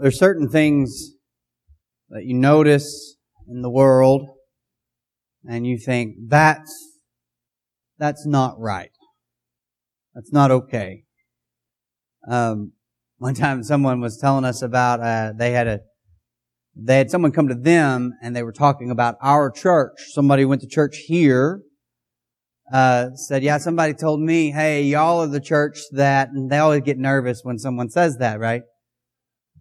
There's certain things that you notice in the world and you think that's that's not right. That's not okay. Um, one time someone was telling us about uh, they had a they had someone come to them and they were talking about our church. Somebody went to church here uh, said, yeah, somebody told me, hey, y'all are the church that, and they always get nervous when someone says that, right?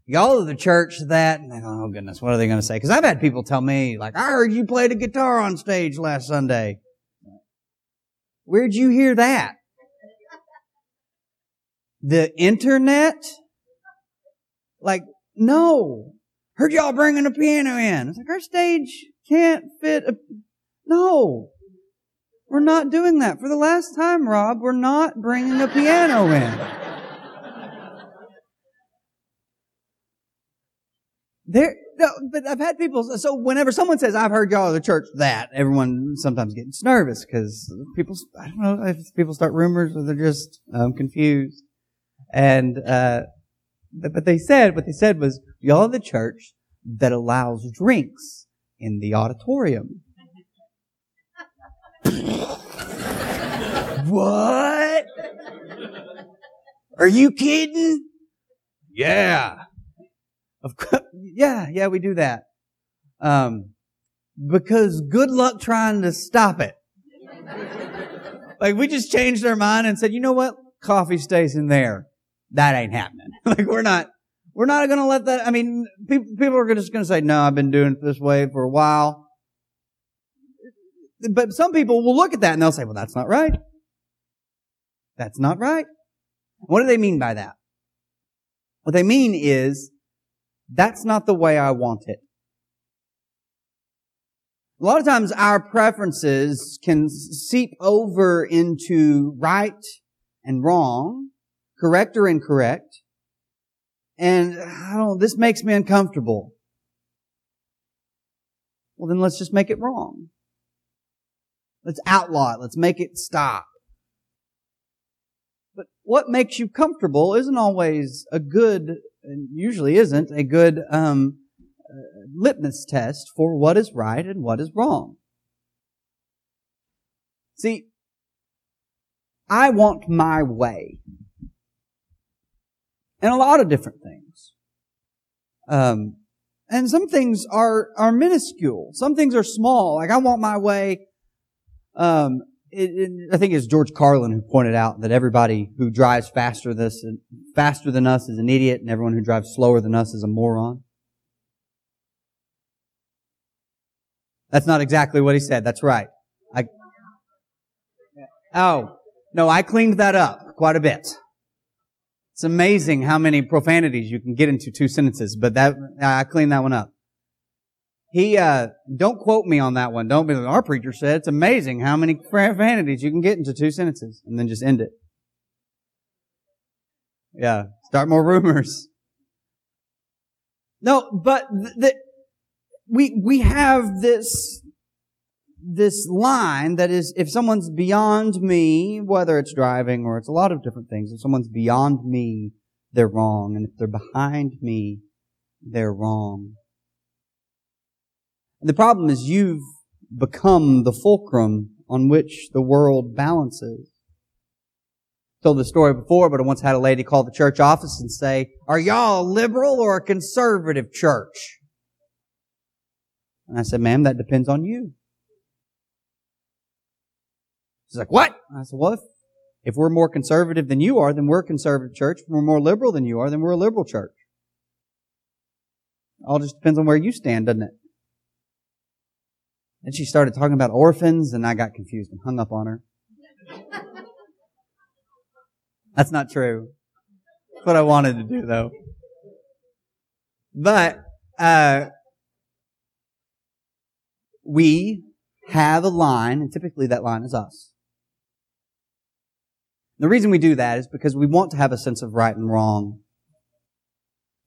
Y'all are the church that, oh goodness, what are they going to say? Because I've had people tell me, like, I heard you played a guitar on stage last Sunday. Where'd you hear that? The internet? Like, no. Heard y'all bringing a piano in. It's like, our stage can't fit a, no. We're not doing that. For the last time, Rob, we're not bringing a piano in. There, no, but I've had people, so whenever someone says, I've heard y'all at the church that, everyone sometimes gets nervous because people, I don't know if people start rumors or they're just um, confused. And, uh, but they said, what they said was, y'all are the church that allows drinks in the auditorium. what? Are you kidding? Yeah. Of course, yeah, yeah, we do that. Um, because good luck trying to stop it. like we just changed our mind and said, you know what? Coffee stays in there. That ain't happening. like we're not, we're not going to let that, I mean, people, people are just going to say, no, I've been doing it this way for a while. But some people will look at that and they'll say, well, that's not right. That's not right. What do they mean by that? What they mean is, that's not the way I want it. A lot of times our preferences can seep over into right and wrong, correct or incorrect. And I don't, this makes me uncomfortable. Well, then let's just make it wrong. Let's outlaw it. Let's make it stop. But what makes you comfortable isn't always a good, and usually isn't, a good um, uh, litmus test for what is right and what is wrong. See, I want my way. And a lot of different things. Um, and some things are, are minuscule. Some things are small. Like I want my way um, it, it, I think it's George Carlin who pointed out that everybody who drives faster this faster than us is an idiot, and everyone who drives slower than us is a moron. That's not exactly what he said. That's right. I, oh, no, I cleaned that up quite a bit. It's amazing how many profanities you can get into two sentences, but that, I cleaned that one up. He, uh, don't quote me on that one. Don't be, our preacher said it's amazing how many profanities you can get into two sentences and then just end it. Yeah. Start more rumors. No, but the, we, we have this, this line that is, if someone's beyond me, whether it's driving or it's a lot of different things, if someone's beyond me, they're wrong. And if they're behind me, they're wrong. And the problem is you've become the fulcrum on which the world balances. I told the story before, but I once had a lady call the church office and say, are y'all a liberal or a conservative church? And I said, ma'am, that depends on you. She's like, what? I said, well, if, if we're more conservative than you are, then we're a conservative church. If we're more liberal than you are, then we're a liberal church. All just depends on where you stand, doesn't it? Then she started talking about orphans, and I got confused and hung up on her. That's not true. That's what I wanted to do, though. But uh, we have a line, and typically that line is us. The reason we do that is because we want to have a sense of right and wrong.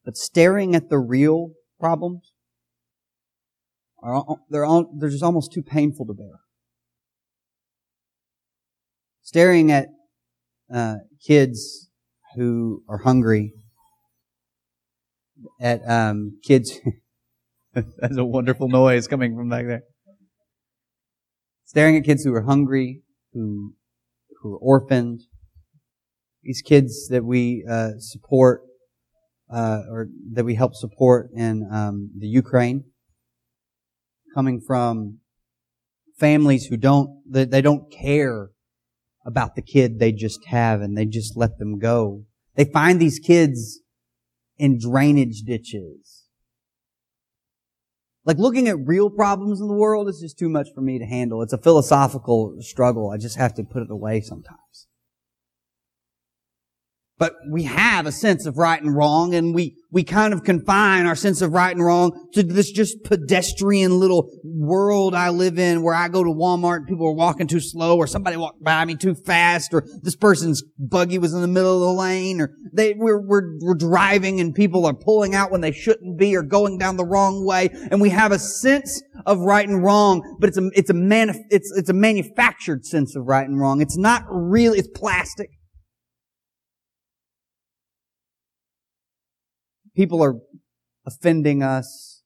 But staring at the real problems are, they're, all, they're just almost too painful to bear. Staring at uh, kids who are hungry at um, kids. That's a wonderful noise coming from back there. Staring at kids who are hungry, who who are orphaned. These kids that we uh, support uh, or that we help support in um, the Ukraine, coming from families who don't they, they don't care about the kid they just have and they just let them go. They find these kids in drainage ditches. Like looking at real problems in the world is just too much for me to handle. It's a philosophical struggle. I just have to put it away sometimes. But we have a sense of right and wrong and we, we kind of confine our sense of right and wrong to this just pedestrian little world I live in where I go to Walmart and people are walking too slow or somebody walked by me too fast or this person's buggy was in the middle of the lane or they, we're, we're, we're driving and people are pulling out when they shouldn't be or going down the wrong way and we have a sense of right and wrong, but it's a, it's a manif- it's, it's a manufactured sense of right and wrong. It's not real, it's plastic. People are offending us.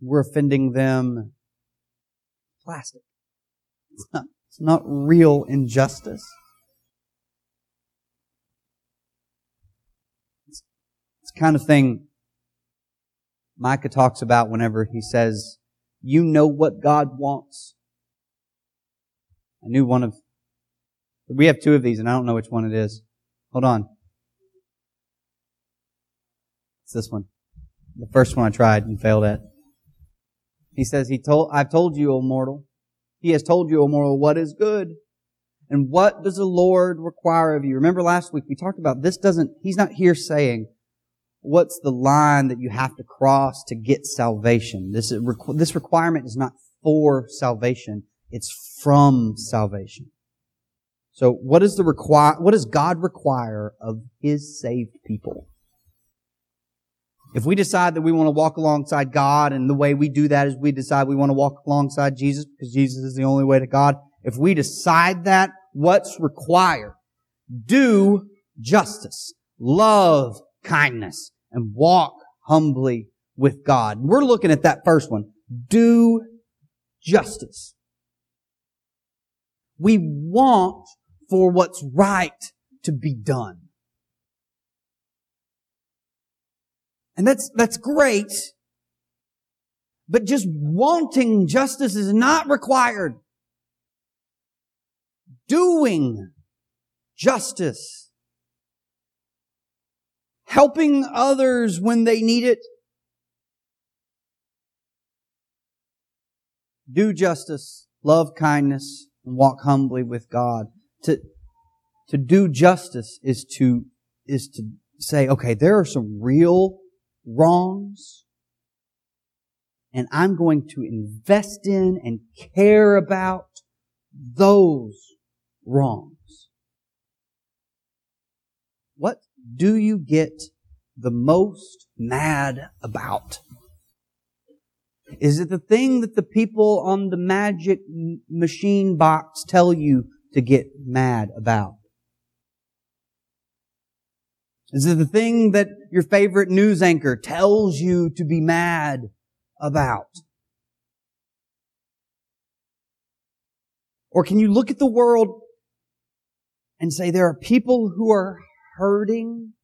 We're offending them. Plastic. It's not, it's not real injustice. It's, it's the kind of thing Micah talks about whenever he says, you know what God wants. I knew one of, we have two of these and I don't know which one it is. Hold on. It's this one. The first one I tried and failed at. He says, He told, I've told you, O mortal. He has told you, O mortal, what is good. And what does the Lord require of you? Remember last week we talked about this doesn't, He's not here saying, what's the line that you have to cross to get salvation? This, is, this requirement is not for salvation. It's from salvation. So what is the require, what does God require of His saved people? If we decide that we want to walk alongside God, and the way we do that is we decide we want to walk alongside Jesus because Jesus is the only way to God. If we decide that, what's required? Do justice, love kindness, and walk humbly with God. We're looking at that first one. Do justice. We want for what's right to be done. And that's, that's great. But just wanting justice is not required. Doing justice. Helping others when they need it. Do justice, love kindness, and walk humbly with God. To, to do justice is to, is to say, okay, there are some real wrongs. And I'm going to invest in and care about those wrongs. What do you get the most mad about? Is it the thing that the people on the magic machine box tell you to get mad about? Is it the thing that your favorite news anchor tells you to be mad about? Or can you look at the world and say there are people who are hurting?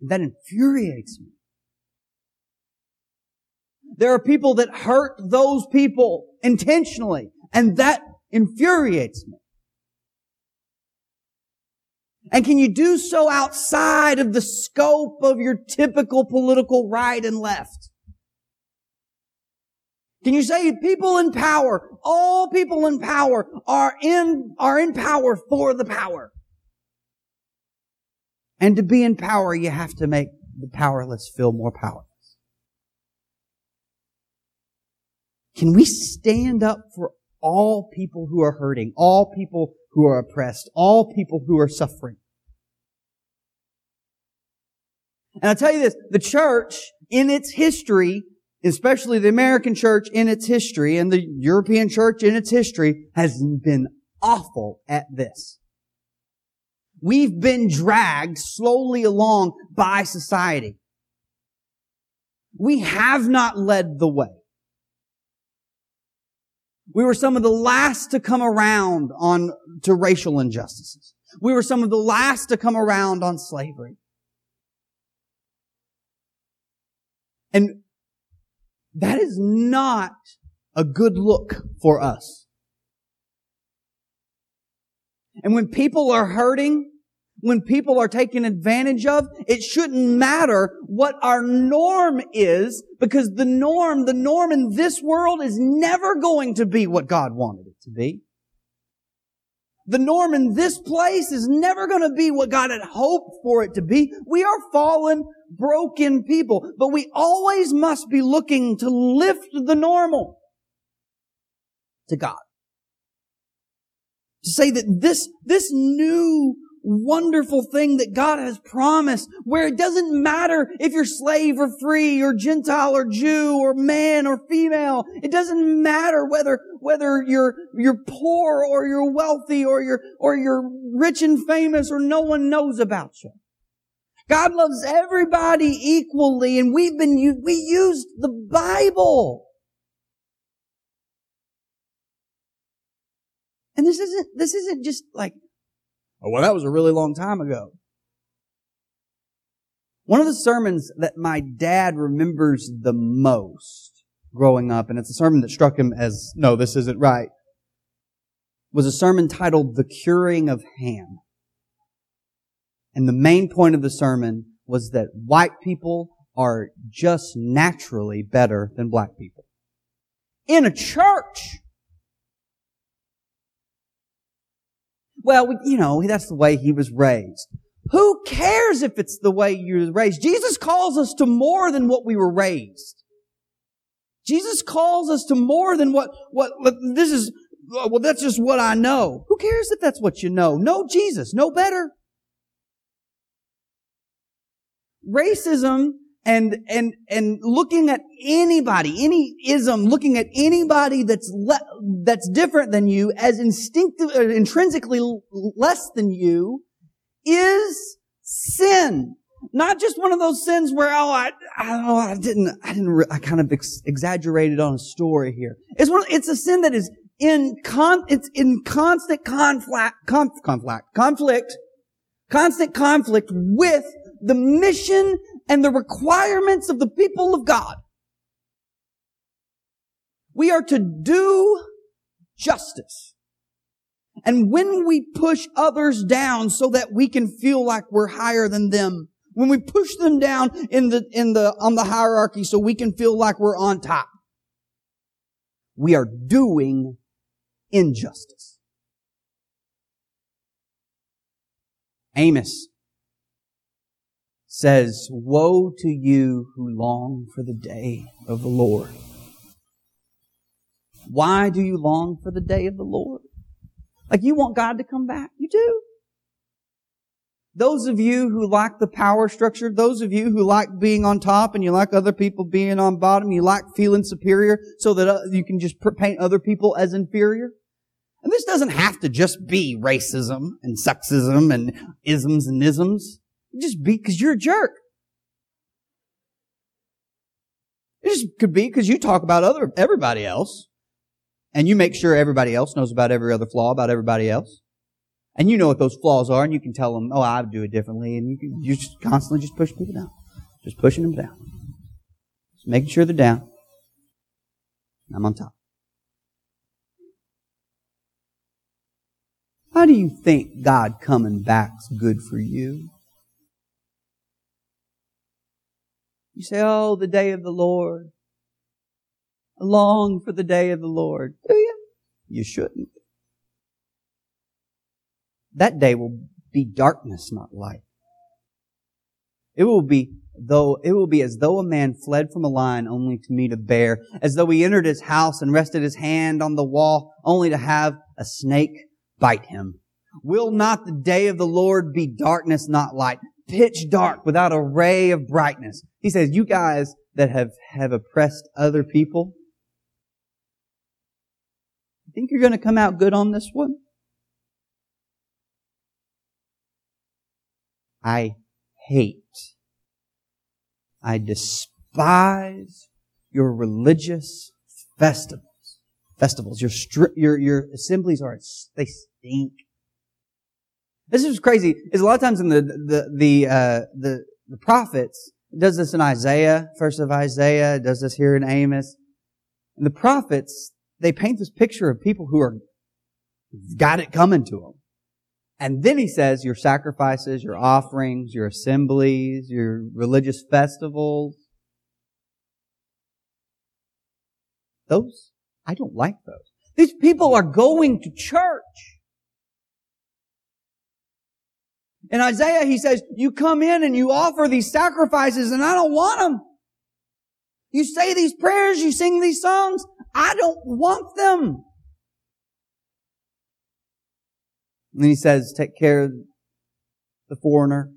That infuriates me. There are people that hurt those people intentionally, and that infuriates me. And can you do so outside of the scope of your typical political right and left? Can you say people in power, all people in power are in, are in power for the power? And to be in power, you have to make the powerless feel more powerless. Can we stand up for all people who are hurting, all people who are oppressed, all people who are suffering? And I tell you this, the church in its history, especially the American church in its history and the European church in its history has been awful at this. We've been dragged slowly along by society. We have not led the way. We were some of the last to come around on to racial injustices. We were some of the last to come around on slavery. And that is not a good look for us. And when people are hurting, when people are taken advantage of, it shouldn't matter what our norm is because the norm, the norm in this world is never going to be what God wanted it to be. The norm in this place is never going to be what God had hoped for it to be. We are fallen, broken people, but we always must be looking to lift the normal to God. To say that this, this new wonderful thing that God has promised where it doesn't matter if you're slave or free or Gentile or Jew or man or female. It doesn't matter whether, whether you're, you're poor or you're wealthy or you're, or you're rich and famous or no one knows about you. God loves everybody equally and we've been, we used the Bible. And this isn't, this isn't just like Oh, well, that was a really long time ago. One of the sermons that my dad remembers the most growing up, and it's a sermon that struck him as, no, this isn't right, was a sermon titled The Curing of Ham. And the main point of the sermon was that white people are just naturally better than black people. In a church! Well, you know, that's the way he was raised. Who cares if it's the way you're raised? Jesus calls us to more than what we were raised. Jesus calls us to more than what, what, this is, well, that's just what I know. Who cares if that's what you know? Know Jesus. Know better. Racism and and and looking at anybody, any ism, looking at anybody that's le- that's different than you as instinctive, uh, intrinsically less than you, is sin. Not just one of those sins where oh I I know I didn't I didn't re- I kind of ex- exaggerated on a story here. It's one it's a sin that is in con it's in constant conflict conf, conflict conflict constant conflict with the mission and the requirements of the people of God. We are to do justice. And when we push others down so that we can feel like we're higher than them, when we push them down in the, in the, on the hierarchy so we can feel like we're on top, we are doing injustice. Amos says, Woe to you who long for the day of the Lord. Why do you long for the day of the Lord? Like you want God to come back. You do. Those of you who like the power structure, those of you who like being on top and you like other people being on bottom, you like feeling superior so that uh, you can just paint other people as inferior. And this doesn't have to just be racism and sexism and isms and isms. Just be because you're a jerk. It just could be because you talk about other everybody else, and you make sure everybody else knows about every other flaw about everybody else, and you know what those flaws are, and you can tell them, "Oh, I would do it differently," and you can you just constantly just push people down, just pushing them down, just making sure they're down. I'm on top. How do you think God coming back's good for you? You say, Oh, the day of the Lord. I long for the day of the Lord. Do you? You shouldn't. That day will be darkness, not light. It will be though it will be as though a man fled from a lion only to meet a bear, as though he entered his house and rested his hand on the wall only to have a snake bite him. Will not the day of the Lord be darkness, not light? Pitch dark without a ray of brightness. He says, you guys that have, have oppressed other people, you think you're going to come out good on this one? I hate, I despise your religious festivals. Festivals, your stri- your your assemblies are they stink. This is crazy. Is a lot of times in the the the uh, the, the prophets it does this in Isaiah, first of Isaiah, it does this here in Amos. And the prophets, they paint this picture of people who are got it coming to them. And then he says your sacrifices, your offerings, your assemblies, your religious festivals, those, I don't like those. These people are going to church. In Isaiah, he says, you come in and you offer these sacrifices and I don't want them. You say these prayers, you sing these songs. I don't want them. And then he says, take care of the foreigner.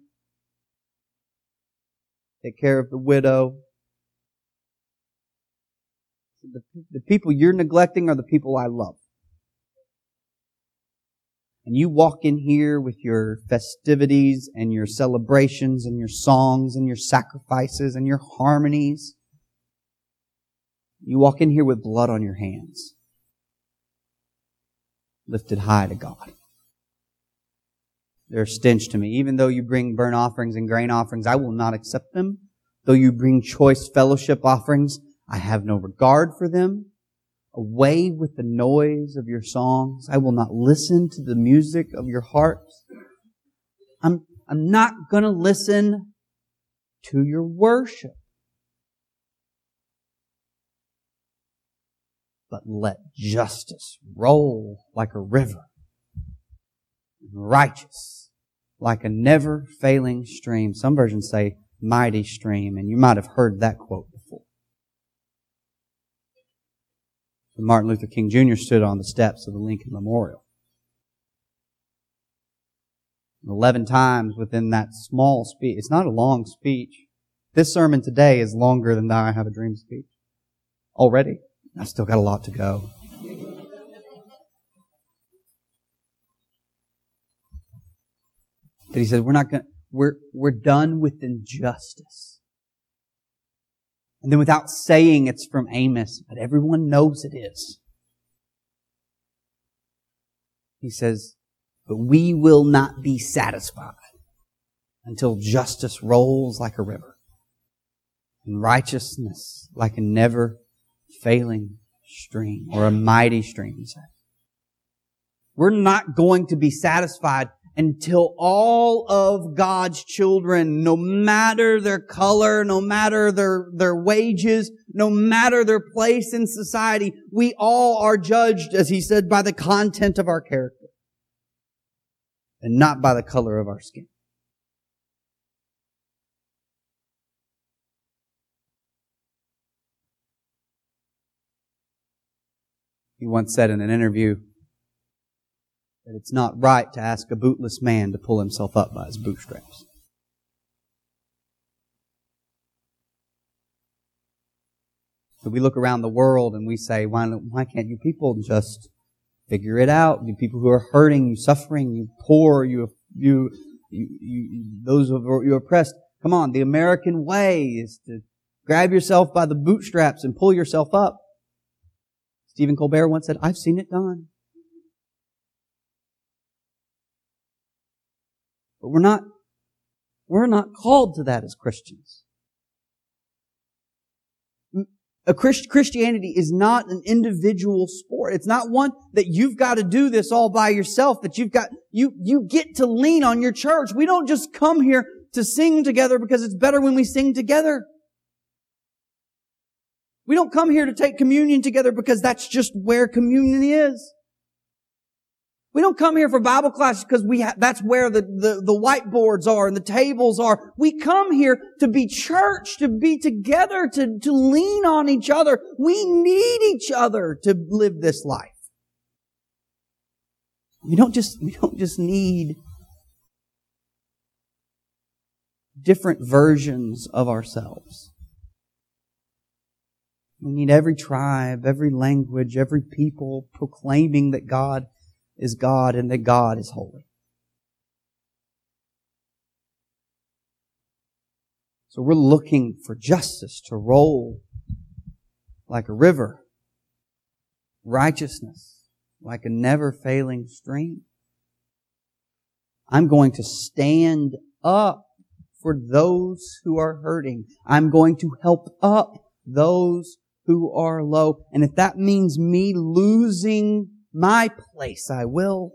Take care of the widow. The, the people you're neglecting are the people I love. And you walk in here with your festivities and your celebrations and your songs and your sacrifices and your harmonies. You walk in here with blood on your hands. Lifted high to God. They're a stench to me. Even though you bring burnt offerings and grain offerings, I will not accept them. Though you bring choice fellowship offerings, I have no regard for them. Away with the noise of your songs. I will not listen to the music of your hearts. I'm, I'm not gonna listen to your worship. But let justice roll like a river righteous, like a never failing stream. Some versions say mighty stream, and you might have heard that quote before. Martin Luther King Jr. stood on the steps of the Lincoln Memorial. Eleven times within that small speech. It's not a long speech. This sermon today is longer than the I Have a Dream speech. Already. I've still got a lot to go. that he said, we're not going we're, we're done with injustice. And then without saying it's from Amos, but everyone knows it is. He says, but we will not be satisfied until justice rolls like a river and righteousness like a never failing stream or a mighty stream. We're not going to be satisfied until all of God's children, no matter their color, no matter their, their wages, no matter their place in society, we all are judged, as he said, by the content of our character and not by the color of our skin. He once said in an interview, that it's not right to ask a bootless man to pull himself up by his bootstraps. So we look around the world and we say, why, why can't you people just figure it out? You people who are hurting, you suffering, you poor, you, you, you, you those who are you oppressed. Come on, the American way is to grab yourself by the bootstraps and pull yourself up. Stephen Colbert once said, I've seen it done. But we're not, we're not called to that as Christians. A Christ, Christianity is not an individual sport. It's not one that you've got to do this all by yourself, that you've got, you, you get to lean on your church. We don't just come here to sing together because it's better when we sing together. We don't come here to take communion together because that's just where communion is. We don't come here for Bible classes because we ha- that's where the, the, the whiteboards are and the tables are. We come here to be church, to be together, to, to lean on each other. We need each other to live this life. We don't just, we don't just need different versions of ourselves. We need every tribe, every language, every people proclaiming that God is God and that God is holy. So we're looking for justice to roll like a river, righteousness like a never failing stream. I'm going to stand up for those who are hurting. I'm going to help up those who are low. And if that means me losing my place, I will.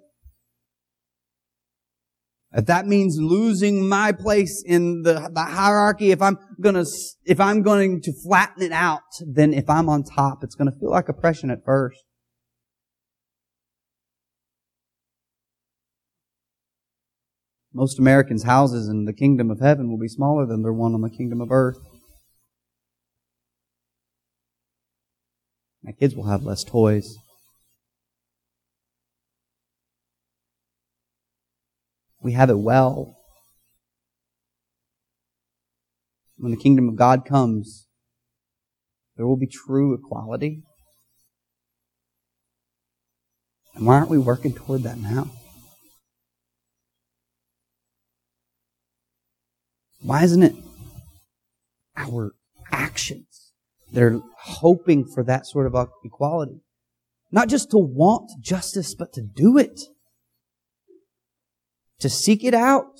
If that means losing my place in the, the hierarchy, if I'm gonna, if I'm going to flatten it out, then if I'm on top, it's gonna feel like oppression at first. Most Americans' houses in the kingdom of heaven will be smaller than their one on the kingdom of earth. My kids will have less toys. We have it well. When the kingdom of God comes, there will be true equality. And why aren't we working toward that now? Why isn't it our actions that are hoping for that sort of equality? Not just to want justice, but to do it to seek it out.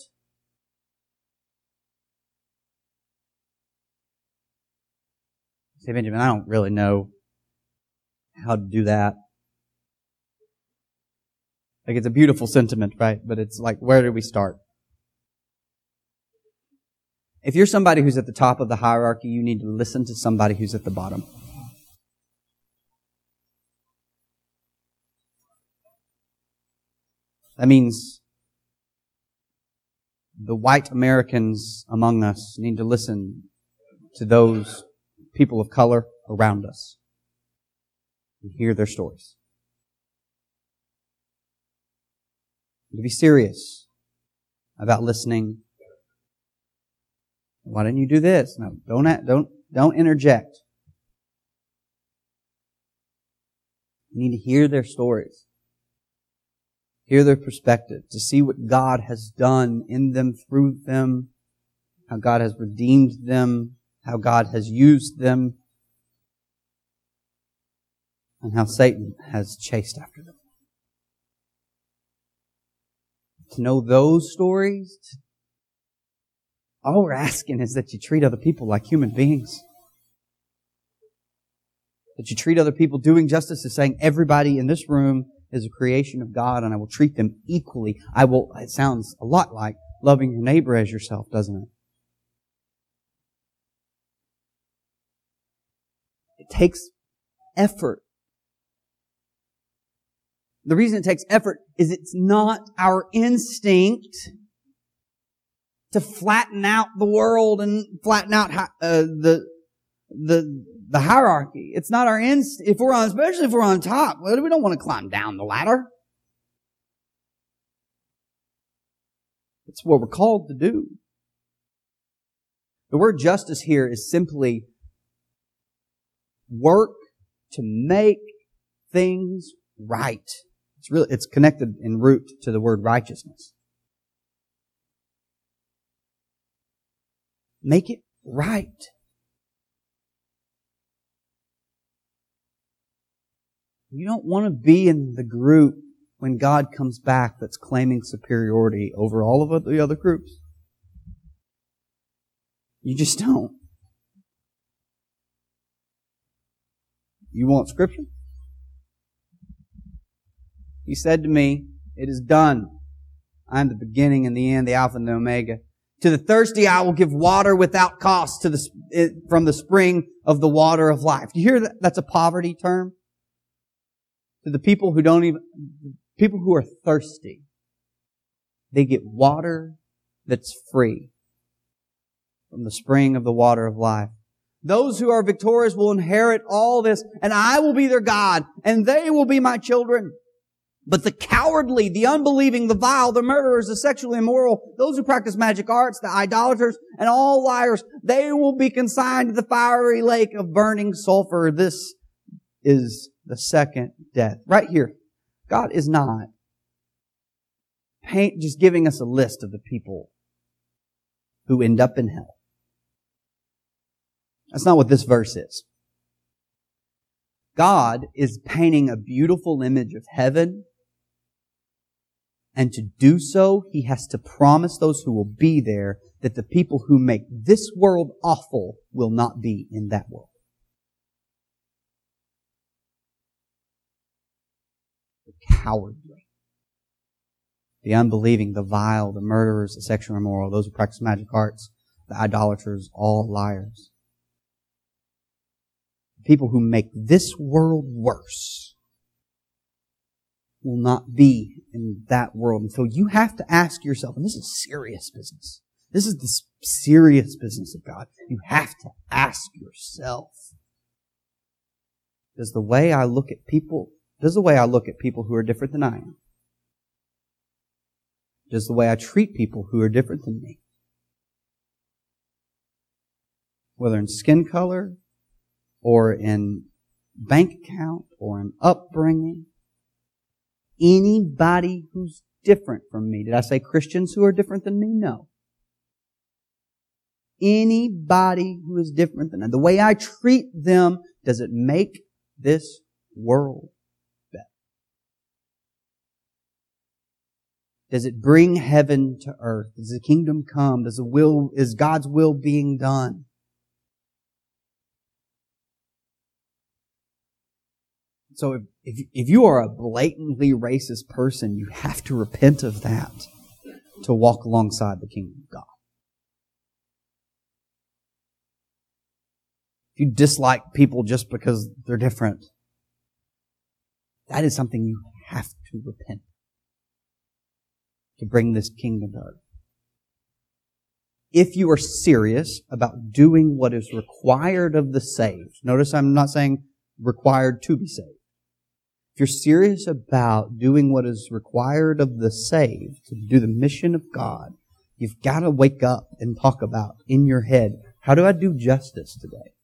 Say, Benjamin, I don't really know how to do that. Like, it's a beautiful sentiment, right? But it's like, where do we start? If you're somebody who's at the top of the hierarchy, you need to listen to somebody who's at the bottom. That means the white Americans among us need to listen to those people of color around us and hear their stories. To be serious about listening. Why didn't you do this? No, don't, don't, don't interject. You need to hear their stories hear their perspective, to see what God has done in them, through them, how God has redeemed them, how God has used them, and how Satan has chased after them. To know those stories, all we're asking is that you treat other people like human beings. That you treat other people doing justice is saying everybody in this room is a creation of God and I will treat them equally. I will, it sounds a lot like loving your neighbor as yourself, doesn't it? It takes effort. The reason it takes effort is it's not our instinct to flatten out the world and flatten out uh, the the the hierarchy. It's not our inst. If we're on, especially if we're on top, we don't want to climb down the ladder. It's what we're called to do. The word justice here is simply work to make things right. It's really, it's connected in root to the word righteousness. Make it right. You don't want to be in the group when God comes back that's claiming superiority over all of the other groups. You just don't. You want scripture? He said to me, It is done. I am the beginning and the end, the Alpha and the Omega. To the thirsty, I will give water without cost to the, from the spring of the water of life. Do you hear that? That's a poverty term to the people who don't even, people who are thirsty. They get water that's free from the spring of the water of life. Those who are victorious will inherit all this, and I will be their God, and they will be my children. But the cowardly, the unbelieving, the vile, the murderers, the sexually immoral, those who practice magic arts, the idolaters, and all liars, they will be consigned to the fiery lake of burning sulfur. This is the second death. Right here. God is not paint, just giving us a list of the people who end up in hell. That's not what this verse is. God is painting a beautiful image of heaven. And to do so, he has to promise those who will be there that the people who make this world awful will not be in that world. Cowardly, the unbelieving, the vile, the murderers, the sexually immoral, those who practice magic arts, the idolaters, all liars. The People who make this world worse will not be in that world. And so you have to ask yourself, and this is serious business. This is the serious business of God. You have to ask yourself, does the way I look at people, does the way I look at people who are different than I am, does the way I treat people who are different than me, whether in skin color or in bank account or in upbringing, anybody who's different from me. Did I say Christians who are different than me? No. Anybody who is different than me. The way I treat them, does it make this world better? Does it bring heaven to earth? Does the kingdom come? Does the will, is God's will being done? So if, if, if you are a blatantly racist person, you have to repent of that to walk alongside the kingdom of God. If you dislike people just because they're different, that is something you have to repent to bring this kingdom to earth. If you are serious about doing what is required of the saved, notice I'm not saying required to be saved If you're serious about doing what is required of the saved to do the mission of God, you've got to wake up and talk about in your head, how do I do justice today?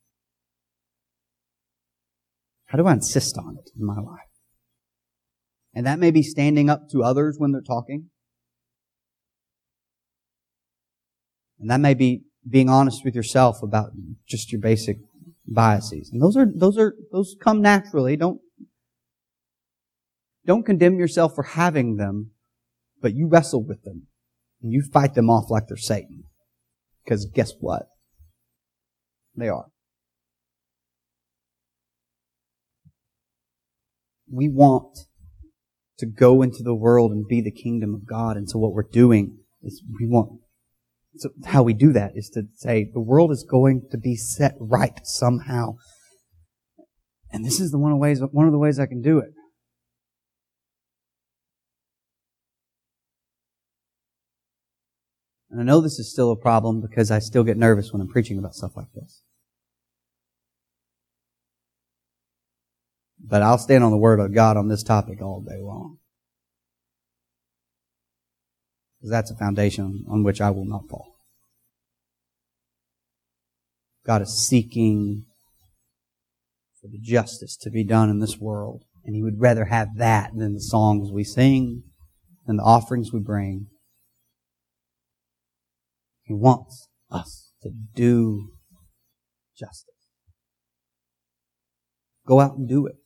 How do I insist on it in my life? And that may be standing up to others when they're talking. And that may be being honest with yourself about just your basic biases. And those are, those are, those come naturally. Don't, don't condemn yourself for having them, but you wrestle with them and you fight them off like they're Satan. Because guess what? They are. We want to go into the world and be the kingdom of God. And so what we're doing is we want, so how we do that is to say the world is going to be set right somehow. And this is the one of ways, one of the ways I can do it. And I know this is still a problem because I still get nervous when I'm preaching about stuff like this. But I'll stand on the Word of God on this topic all day long. Because that's a foundation on which I will not fall. God is seeking for the justice to be done in this world. And He would rather have that than the songs we sing, than the offerings we bring, he wants us to do justice. Go out and do it.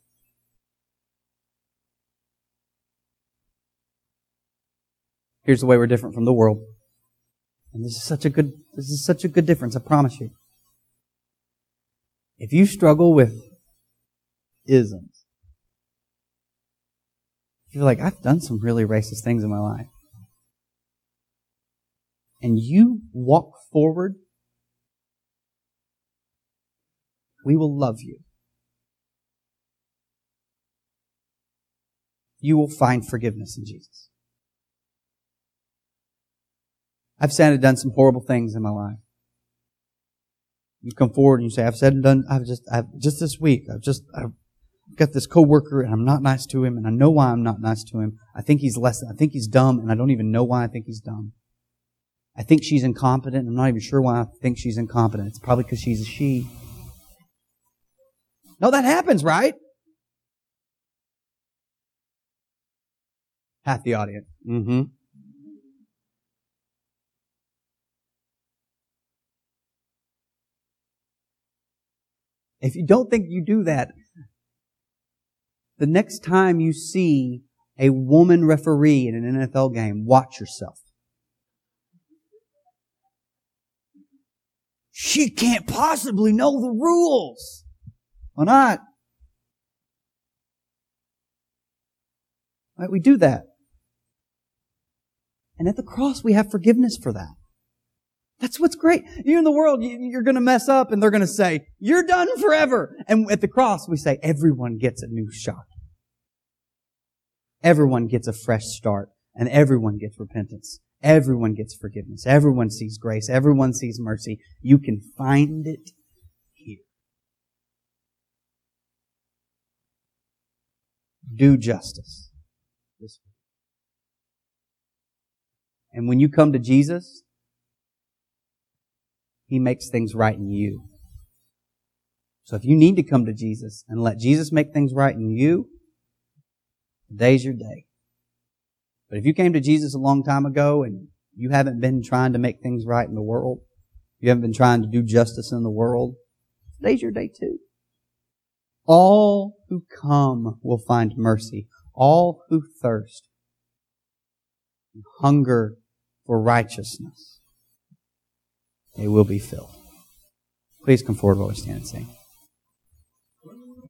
Here's the way we're different from the world. And this is such a good, this is such a good difference, I promise you. If you struggle with isms, you're like, I've done some really racist things in my life and you walk forward, we will love you. You will find forgiveness in Jesus. I've said and done some horrible things in my life. You come forward and you say, I've said and done, I've just, I've, just this week, I've just, I've got this coworker and I'm not nice to him and I know why I'm not nice to him. I think he's less, I think he's dumb and I don't even know why I think he's dumb. I think she's incompetent. I'm not even sure why I think she's incompetent. It's probably because she's a she. No, that happens, right? Half the audience. Mm-hmm. If you don't think you do that, the next time you see a woman referee in an NFL game, watch yourself. She can't possibly know the rules. Why not? Right, we do that. And at the cross, we have forgiveness for that. That's what's great. You're in the world, you're going to mess up and they're going to say, you're done forever. And at the cross, we say, everyone gets a new shot. Everyone gets a fresh start and everyone gets repentance. Everyone gets forgiveness. Everyone sees grace. Everyone sees mercy. You can find it here. Do justice. And when you come to Jesus, He makes things right in you. So if you need to come to Jesus and let Jesus make things right in you, today's your day. But if you came to Jesus a long time ago and you haven't been trying to make things right in the world, you haven't been trying to do justice in the world, today's your day too. All who come will find mercy. All who thirst and hunger for righteousness, they will be filled. Please come forward while we stand and sing.